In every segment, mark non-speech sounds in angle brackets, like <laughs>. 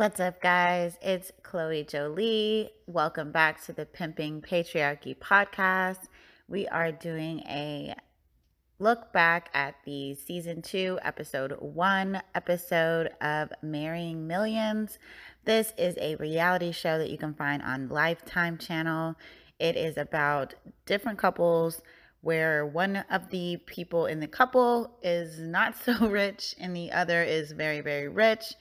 What's up, guys? It's Chloe Jolie. Welcome back to the Pimping Patriarchy podcast. We are doing a look back at the season two, episode one episode of Marrying Millions. This is a reality show that you can find on Lifetime channel. It is about different couples where one of the people in the couple is not <laughs> so rich and the other is very, very rich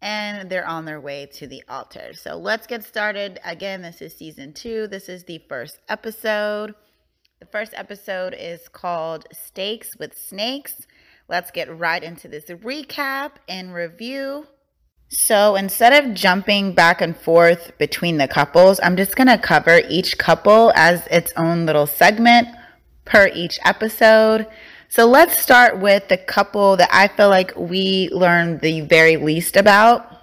and they're on their way to the altar. So let's get started. Again, this is season two. This is the first episode. The first episode is called Steaks with Snakes. Let's get right into this recap and review. So instead of jumping back and forth between the couples, I'm just going to cover each couple as its own little segment per each episode. So let's start with the couple that I feel like we learned the very least about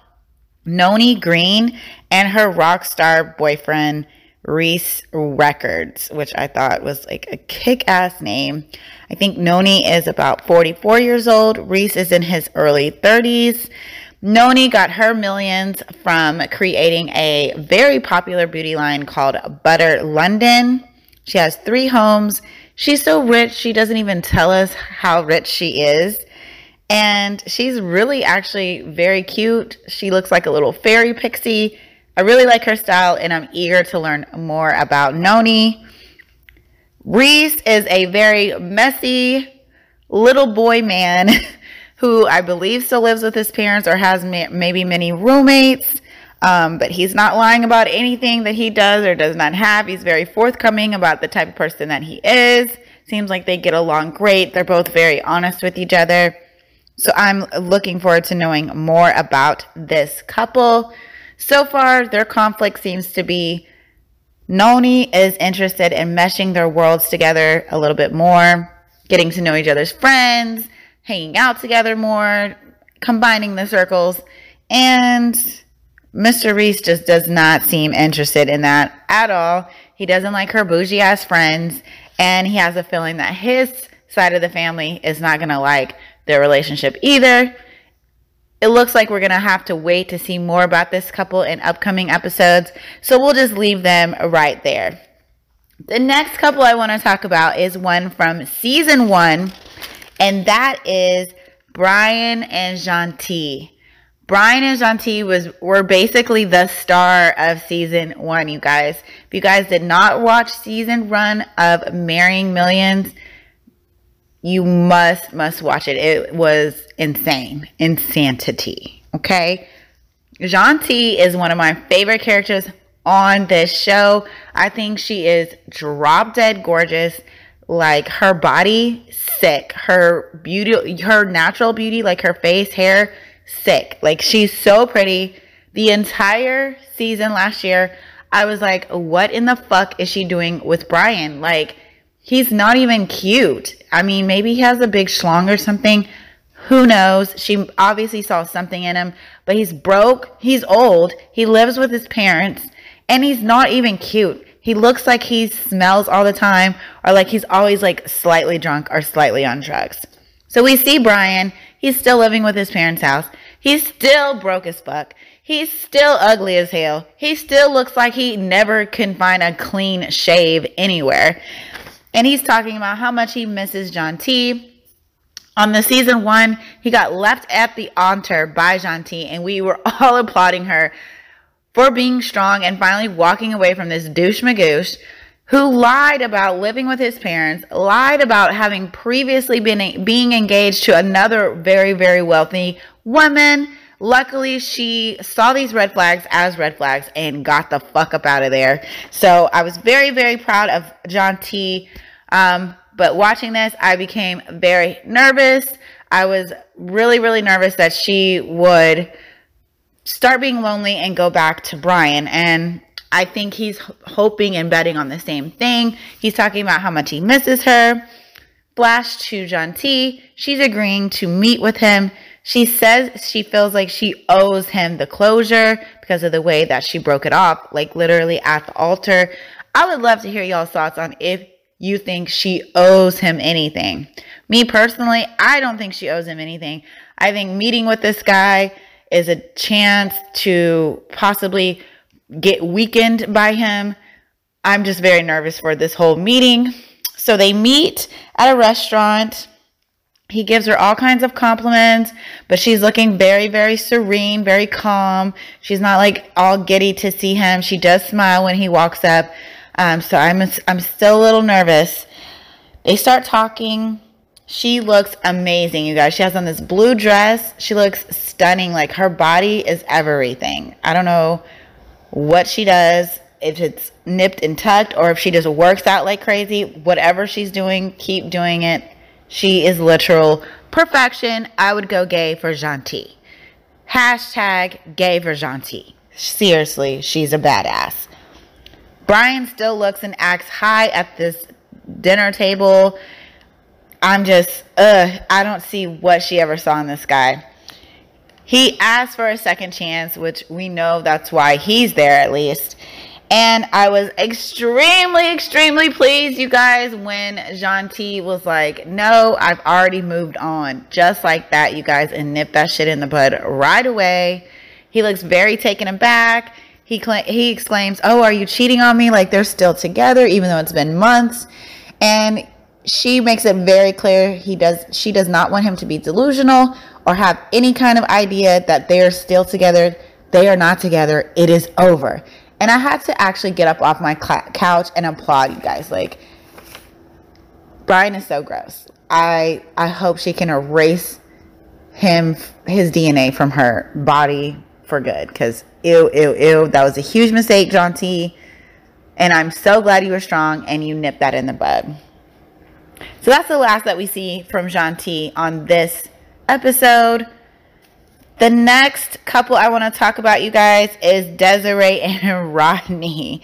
Noni Creme and her rock star boyfriend, Reese Records, which I thought was like a kick ass name. I think Noni is about 44 years old, Reese is in his early 30s. Noni got her millions from creating a very popular beauty line called Butter London. She has three homes She's so rich, she doesn't even tell us how rich she is. And she's really actually very cute. She looks like a little fairy pixie. I really like her style, and I'm eager to learn more about Noni. Reese is a very messy little boy man <laughs> who I believe still lives with his parents or has maybe many roommates. Um, but he's not lying about anything that he does or does not have. He's very forthcoming about the type of person that he is. Seems like they get along great. They're both very honest with each other. So I'm looking forward to knowing more about this couple. So far, their conflict seems to be Noni is interested in meshing their worlds together a little bit more, getting to know each other's friends, hanging out together more, combining the circles, and Mr. Reese just does not seem interested in that at all. He doesn't like her bougie ass friends, and he has a feeling that his side of the family is not going to like their relationship either. It looks like we're going to have to wait to see more about this couple in upcoming episodes, so we'll just leave them right there. The next couple I want to talk about is one from season one, and that is Brian and Gentille. Brian and Gentille was were basically the star of season one, you guys. If you guys did not watch season one of Marrying Millions, you must must watch it. It was insane. Insanity. Okay. Gentille is one of my favorite characters on this show. I think she is drop dead gorgeous. Like her body, sick. Her beauty, her natural beauty, like her face, hair, sick. Like she's so pretty. The entire season last year, I was like, what in the fuck is she doing with Brian? Like, he's not even cute. I mean, maybe he has a big schlong or something. Who knows? She obviously saw something in him, but he's broke. He's old. He lives with his parents, and he's not even cute. He looks like he smells all the time, or like he's always like slightly drunk or slightly on drugs. So we see Brian. He's still living with his parents' house. He's still broke as fuck. He's still ugly as hell. He still looks like he never can find a clean shave anywhere. And he's talking about how much he misses Gentille. On the season one, he got left at the altar by Gentille, and we were <laughs> all applauding her for being strong and finally walking away from this douche magoosh who lied about living with his parents, lied about having previously been being engaged to another very very wealthy woman. Luckily, she saw these red flags as red flags and got the fuck up out of there. So I was very very proud of Gentille. Um, but watching this, I became very nervous. I was really really nervous that she would start being lonely and go back to Brian. And I think he's hoping and betting on the same thing. He's talking about how much he misses her. Flash to Gentille. She's agreeing to meet with him. She says she feels like she owes him the closure because of the way that she broke it off, like literally at the altar. I would love to hear y'all's thoughts on if you think she owes him anything. Me personally, I don't think she owes him anything. I think meeting with this guy is a chance to possibly get weakened by him. I'm just very nervous for this whole meeting. So they meet at a restaurant. He gives her all kinds of compliments, but she's looking very, very serene, very calm. She's not like all giddy to see him. She does smile when he walks up. Um, so I'm, I'm still a little nervous. They start talking. She looks amazing, you guys. She has on this blue dress. She looks stunning. Like her body is everything. I don't know what she does, if it's nipped and tucked or if she just works out like crazy. Whatever she's doing, keep doing it. She is literal perfection. I would go gay for Gentille. Hashtag gay for Gentille. Seriously, she's a badass. Brian still looks and acts high at this dinner table. I'm just, ugh, I don't see what she ever saw in this guy. He asked for a second chance, which we know that's why he's there at least. And I was extremely, extremely pleased, you guys, when Gentille was like, No, I've already moved on. Just like that, you guys, and nip that shit in the bud right away. He looks very taken aback. He, cl- he exclaims, Oh, are you cheating on me? Like they're still together, even though it's been months. And she makes it very clear he does she does not want him to be delusional or have any kind of idea that they're still together. They are not together. It is over. And I had to actually get up off my couch and applaud you guys. Like, Brian is so gross. I I hope she can erase him his DNA from her body for good. Cause ew ew ew that was a huge mistake, Gentille. And I'm so glad you were strong and you nipped that in the bud. So that's the last that we see from Gentille on this episode. The next couple I want to talk about, you guys, is Desiree <laughs> and Rodney.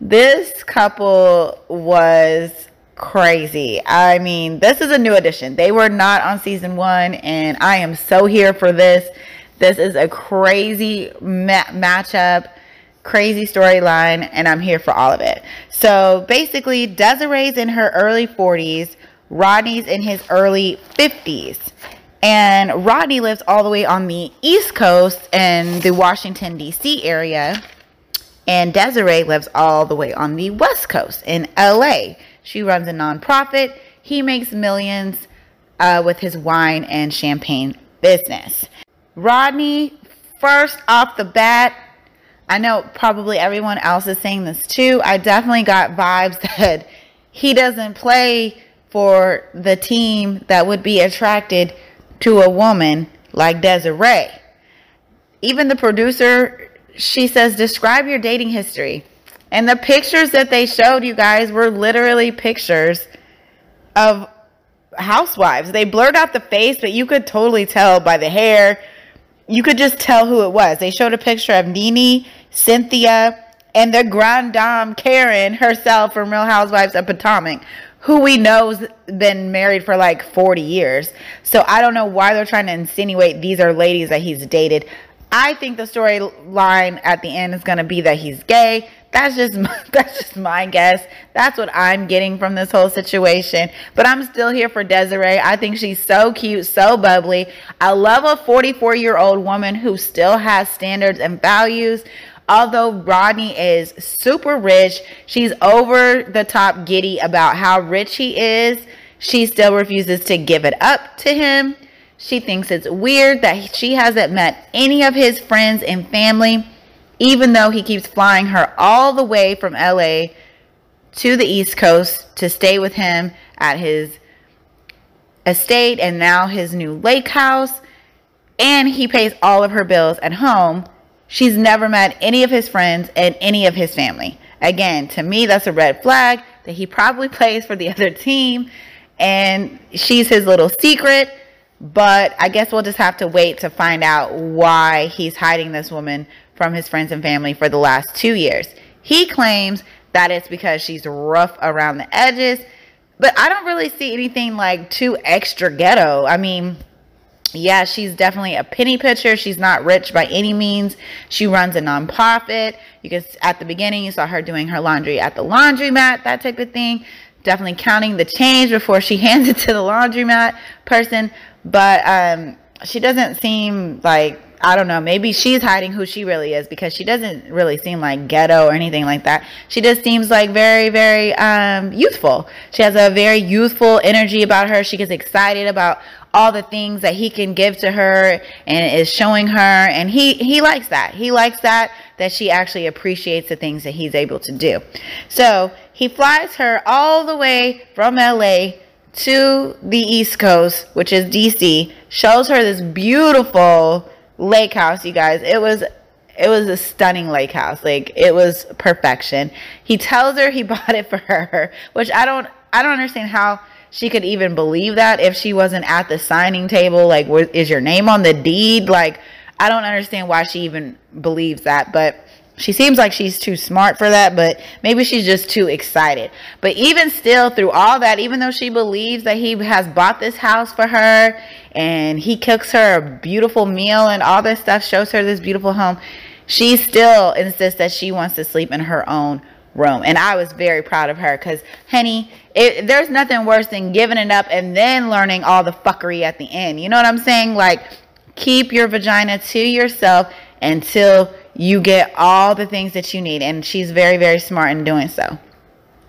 This couple was crazy. I mean, this is a new addition. They were not on season one, and I am so here for this. This is a crazy ma- matchup, crazy storyline, and I'm here for all of it. So basically, Desiree's in her early 40s, Rodney's in his early 50s. And Rodney lives all the way on the East Coast in the Washington, D.C. area. And Desiree lives all the way on the West Coast in LA. She runs a nonprofit. He makes millions uh, with his wine and champagne business. Rodney, first off the bat, I know probably everyone else is saying this too. I definitely got vibes <laughs> that he doesn't play for the team that would be attracted to a woman like Desiree. Even the producer, she says, describe your dating history. And the pictures that they showed you guys were literally pictures of housewives. They blurred out the face, but you could totally tell by the hair. You could just tell who it was. They showed a picture of NeNe, Cynthia, and the Grand Dame Karen herself from Real Housewives of Potomac, who we know's been married for like 40 years. So I don't know why they're trying to insinuate these are ladies that he's dated. I think the storyline at the end is going to be that he's gay. That's just <laughs> my, that's just my guess. That's what I'm getting from this whole situation. But I'm still here for Desiree. I think she's so cute, so bubbly. I love a 44 year old woman who still has standards and values. Although Rodney is super rich, she's over the top giddy about how rich he is. She still refuses to give it up to him. She thinks it's weird that she hasn't met any of his friends and family, even though he keeps flying her all the way from LA to the East Coast to stay with him at his estate and now his new lake house. And he pays all of her bills at home She's never met any of his friends and any of his family. Again, to me, that's a red flag that he probably plays for the <laughs> other team and she's his little secret. But I guess we'll just have to wait to find out why he's hiding this woman from his friends and family for the last two years. He claims that it's because she's rough around the edges, but I don't really see anything like too extra ghetto. I mean, yeah, she's definitely a penny pitcher. She's not rich by any means. She runs a nonprofit. You can at the beginning you saw her doing her laundry at the laundromat, that type of thing. Definitely counting the change before she <laughs> hands it to the laundromat person. But um, she doesn't seem like I don't know, maybe she's hiding who she really is because she doesn't really seem like ghetto or anything like that. She just seems like very, very um, youthful. She has a very youthful energy about her. She gets excited about all the things that he can give to her and is showing her and he he likes that. He likes that that she actually appreciates the things that he's able to do. So, he flies her all the way from LA to the East Coast, which is DC, shows her this beautiful lake house, you guys. It was it was a stunning lake house. Like it was perfection. He tells her he <laughs> bought it for her, which I don't I don't understand how she could even believe that if she wasn't at the signing table. Like, is your name on the deed? Like, I don't understand why she even believes that, but she seems like she's too smart for that, but maybe she's just too excited. But even still, through all that, even though she believes that he has bought this house for her and he cooks her a beautiful meal and all this stuff, shows her this beautiful home, she still insists that she wants to sleep in her own room. And I was very proud of her because, honey, it, there's nothing worse than giving it up and then learning all the fuckery at the end. You know what I'm saying? Like, keep your vagina to yourself until you get all the things that you need. And she's very, very smart in doing so.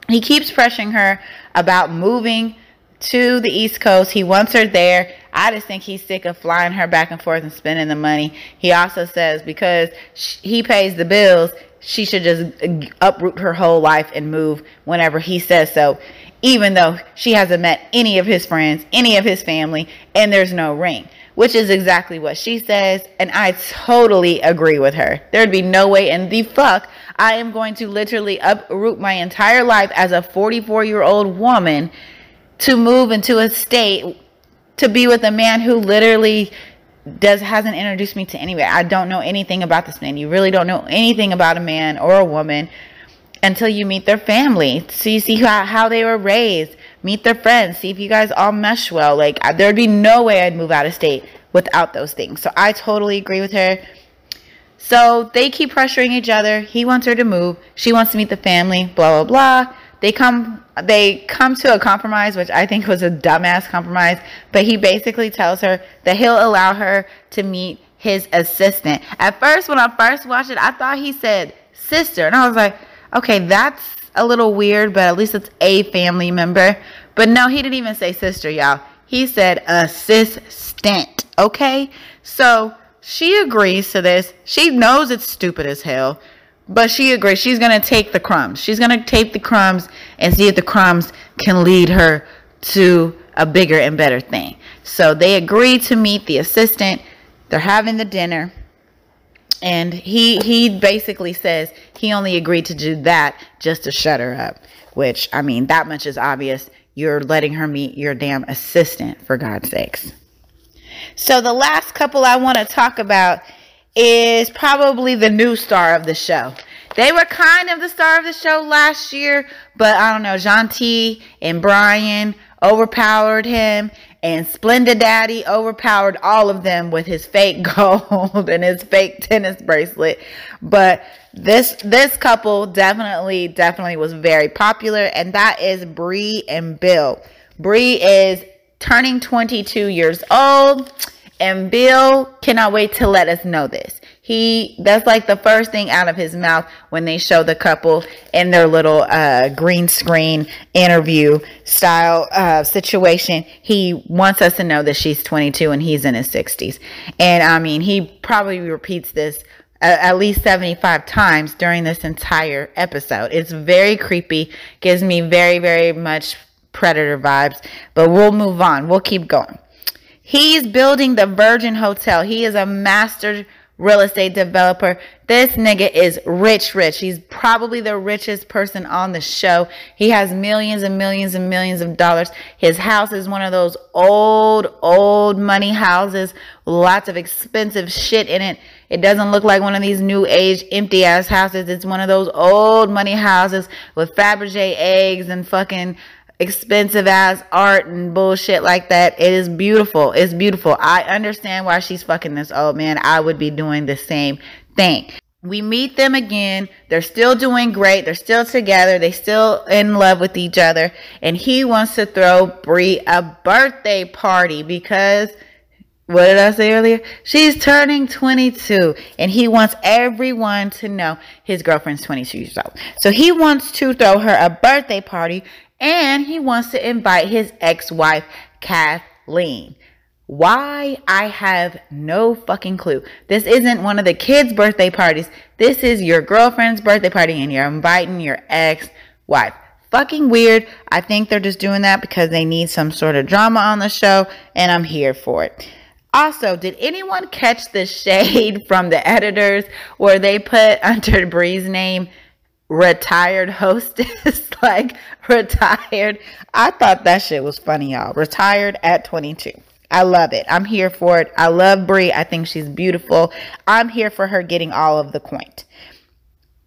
He keeps pressuring her about moving to the East Coast. He wants her there. I just think he's sick of flying her back and forth and spending the money. He also says because he pays the bills, she should just uproot her whole life and move whenever he says so, even though she hasn't met any of his friends, any of his family, and there's no ring which is exactly what she says. And I totally agree with her. There'd be no way in the fuck I am going to literally uproot my entire life as a 44 year old woman to move into a state to be with a man who literally does hasn't introduced me to anybody. I don't know anything about this man. You really don't know anything about a man or a woman until you meet their family. So you see how, how they were raised meet their friends, see if you guys all mesh well. Like, there'd be no way I'd move out of state without those things. So I totally agree with her. So they keep pressuring each other. He wants her to move. She wants to meet the family, blah, blah, blah. They come they come to a compromise, which I think was a dumbass compromise, but he basically tells her that he'll allow her to meet his assistant. At first, when I first watched it, I thought he said sister, and I was like, okay, that's a little weird, but at least it's a family member. But no, he didn't even say sister, y'all. He said assistant. Okay? So she agrees to this. She knows it's stupid as hell, but she agrees. She's going to take the crumbs. She's going to take the crumbs and see if the crumbs can lead her to a bigger and better thing. So they agree to meet the assistant. They're having the dinner and he he basically says he only agreed to do that just to shut her up which i mean that much is obvious. You're letting her meet your damn assistant for god's sakes. So the last couple i want to talk about is probably the new star of the show. They were kind of the star of the show last year but i don't know Gentille and brian overpowered him and Splenda Daddy overpowered all of them with his fake <laughs> gold and his fake tennis bracelet. But this this couple definitely definitely was very popular, and that is Bree and Bill. Bree is turning 22 years old, and Bill cannot wait to let us know this he that's like the first thing out of his mouth when they show the couple in their little uh, green screen interview style uh, situation. He wants us to know that she's 22 and he's in his 60s and i mean he probably repeats this at least 75 times during this entire episode. It's very creepy gives me very very much predator vibes but we'll move on. We'll keep going. He's building the virgin hotel. He is a master real estate developer. This nigga is rich, rich. He's probably the richest person on the show. He has millions and millions and millions of dollars. His house is one of those old, old money houses, lots of expensive shit in it. It doesn't look like one of these new age empty ass houses. It's one of those old money houses with Fabergé eggs and fucking expensive ass art and bullshit like that. It is beautiful. It's beautiful. I understand why she's fucking this old man. I would be doing the same thing. We meet them again. They're still doing great. They're still together. They still in love with each other. And he wants to throw Bree a birthday party because what did I say earlier? She's turning 22 and he wants everyone to know his girlfriend's 22 years old. So he wants to throw her a birthday party and he wants to invite his ex-wife, Kathleen. Why? I have no fucking clue. This isn't one of the kids' birthday parties. This is your girlfriend's birthday party and you're inviting your ex-wife fucking weird. I think they're just doing that because they need some sort of drama on the show, and I'm here for it. Also, did anyone catch the <laughs> shade from the editors where they put <laughs> under Bri's name retired hostess? <laughs> like retired. I thought that shit was funny, y'all. Retired at 22. I love it. I'm here for it. I love Bri. I think she's beautiful. I'm here for her getting all of the coin.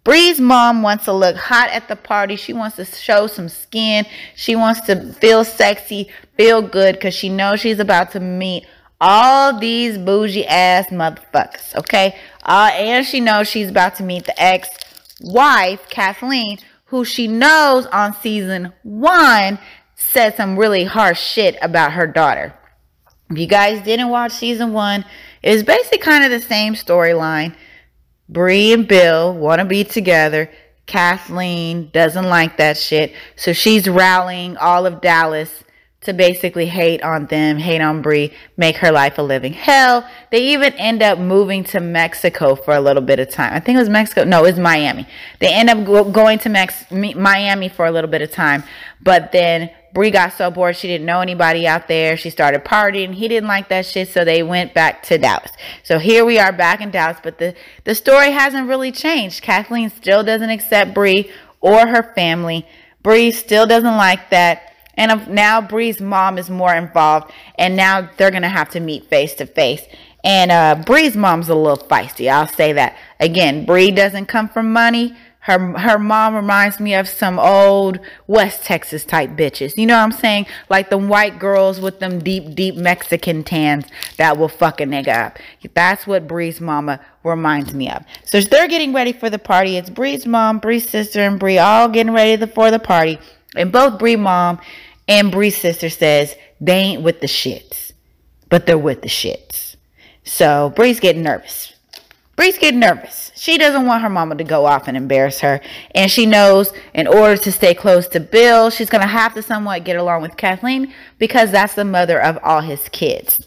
Bri's mom wants to look hot at the party. She wants to show some skin. She wants to feel sexy, feel good because she knows she's about to meet all these bougie ass motherfuckers, okay? Uh, and she knows she's about to meet the ex wife, Kathleen, who she knows on season one said some really harsh shit about her daughter. If you guys didn't watch season one, it's basically kind of the same storyline. Bri and Bill want to be together. Kathleen doesn't like that shit. So she's rallying all of Dallas to basically hate on them, hate on Bri, make her life a living hell. They even end up moving to Mexico for a little bit of time. I think it was Mexico. No, it was Miami. They end up go- going to Mex- Miami for a little bit of time, but then Bri got so bored she didn't know anybody out there. She started partying. He didn't like that shit, so they went back to Dallas. So here we are back in Dallas, but the the story hasn't really changed. Kathleen still doesn't accept Bri or her family. Bree still doesn't like that and now Bree's mom is more involved, and now they're gonna have to meet face to face. And uh, Bri's mom's a little feisty. I'll say that again. Bree doesn't come from money. Her her mom reminds me of some old West Texas type bitches. You know what I'm saying? Like the white girls with them deep deep Mexican tans that will fuck a nigga up. That's what Bree's mama reminds me of. So they're getting ready for the party. It's Bree's mom, Bree's sister, and Bree all getting ready for the party. And both Bree mom and Bri's sister says they ain't with the shits, but they're with the shits. So Bree's getting nervous. Bree's getting nervous. She doesn't want her mama to go off and embarrass her. And she knows in order to stay close to Bill, she's going to have to somewhat get along with Kathleen because that's the mother of all his kids.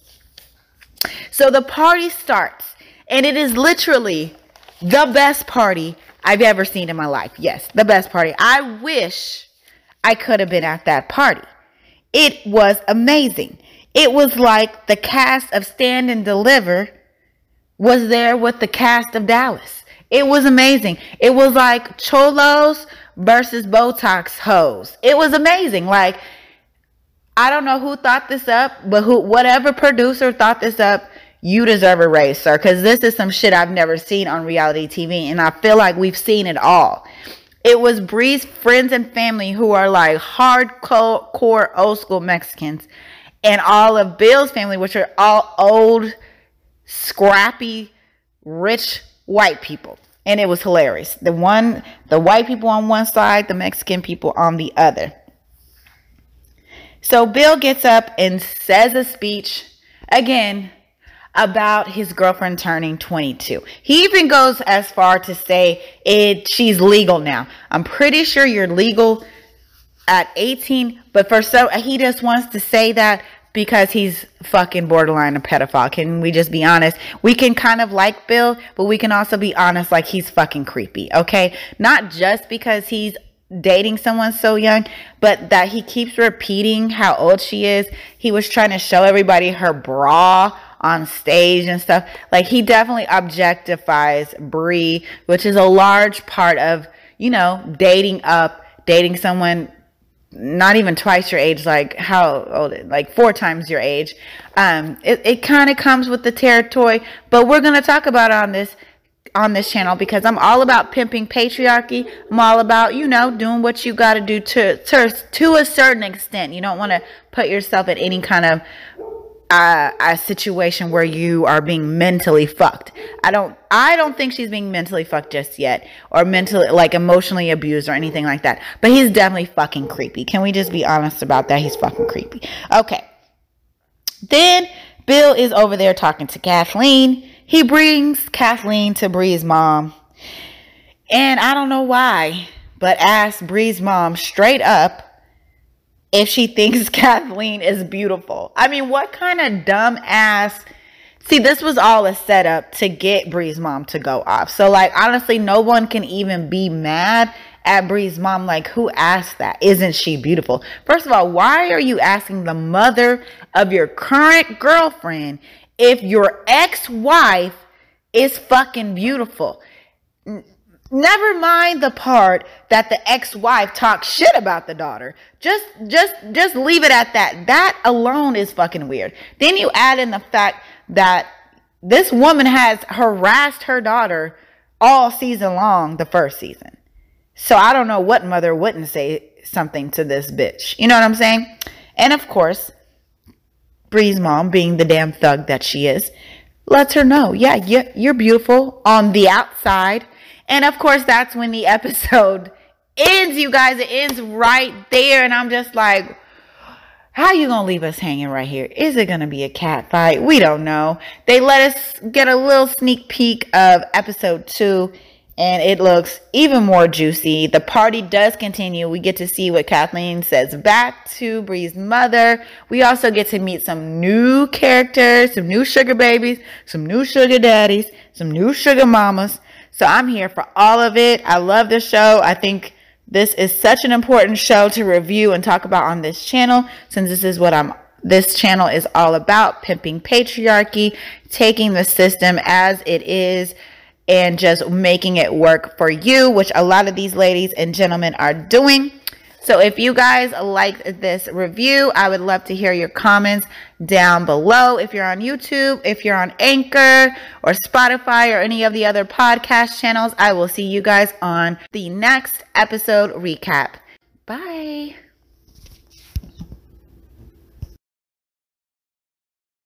So the party starts, and it is literally the best party I've ever seen in my life. Yes, the best party. I wish I could have been at that party. It was amazing. It was like the cast of Stand and Deliver was there with the cast of Dallas. It was amazing. It was like Cholos versus Botox hoes. It was amazing. Like, I don't know who thought this up, but who, whatever producer thought this up, you deserve a raise, sir. Because this is some shit I've never seen on reality TV, and I feel like we've seen it all. It was Bree's friends and family who are like hardcore old school Mexicans, and all of Bill's family, which are all old, scrappy, rich white people. And it was hilarious. The one, the white people on one side, the Mexican people on the other. So Bill gets up and says a speech. Again, about his girlfriend turning 22. He even goes as far to say it she's legal now. I'm pretty sure you're legal at 18, but for so he just wants to say that because he's fucking borderline a pedophile. Can we just be honest? We can kind of like Bill, but we can also be honest like he's fucking creepy, okay? Not just because he's dating someone so young, but that he keeps repeating how old she is. He was trying to show everybody her bra on stage and stuff. Like he definitely objectifies Bri, which is a large part of, you know, dating up, dating someone not even twice your age, like how old, like four times your age. Um, it, it kind of comes with the territory, but we're going to talk about it on this on this channel because I'm all about pimping patriarchy. I'm all about, you know, doing what you got to do to, to to a certain extent. You don't want to put yourself in any kind of a, a situation where you are being mentally fucked. I don't I don't think she's being mentally fucked just yet or mentally like emotionally abused or anything like that. But he's definitely fucking creepy. Can we just be honest about that? He's fucking creepy. Okay. Then Bill is over there talking to Kathleen. He brings Kathleen to Bree's mom. And I don't know why, but asks Bree's mom straight up if she thinks <laughs> Kathleen is beautiful. I mean, what kind of dumb ass. See, this was all a setup to get Bree's mom to go off. So, like, honestly, no one can even be mad at Bree's mom. Like, who asked that? Isn't she beautiful? First of all, why are you asking the mother of your current girlfriend if your ex wife is fucking beautiful? Never mind the part that the ex-wife talks shit about the daughter. Just just just leave it at that. That alone is fucking weird. Then you add in the fact that this woman has harassed her daughter all season long the first season. So I don't know what mother wouldn't say something to this bitch. You know what I'm saying? And of course, Bree's mom, being the damn thug that she is, lets her know, yeah, you're beautiful on the outside and of course, that's when the episode <laughs> ends, you guys. It ends right there. And I'm just like, how are you gonna leave us hanging right here? Is it gonna be a cat fight? We don't know. They let us get a little sneak peek of episode two, and it looks even more juicy. The party does continue. We get to see what Kathleen says back to Bree's mother. We also get to meet some new characters, some new sugar babies, some new sugar daddies, some new sugar mamas. So I'm here for all of it. I love the show. I think this is such an important show to review and talk about on this channel since this is what I'm this channel is all about pimping patriarchy, taking the system as it is and just making it work for you, which a lot of these ladies and gentlemen are doing. So if you guys liked this review, I would love to hear your comments down below. If you're on YouTube, if you're on Anchor or Spotify or any of the other podcast channels, I will see you guys on the next episode recap. Bye.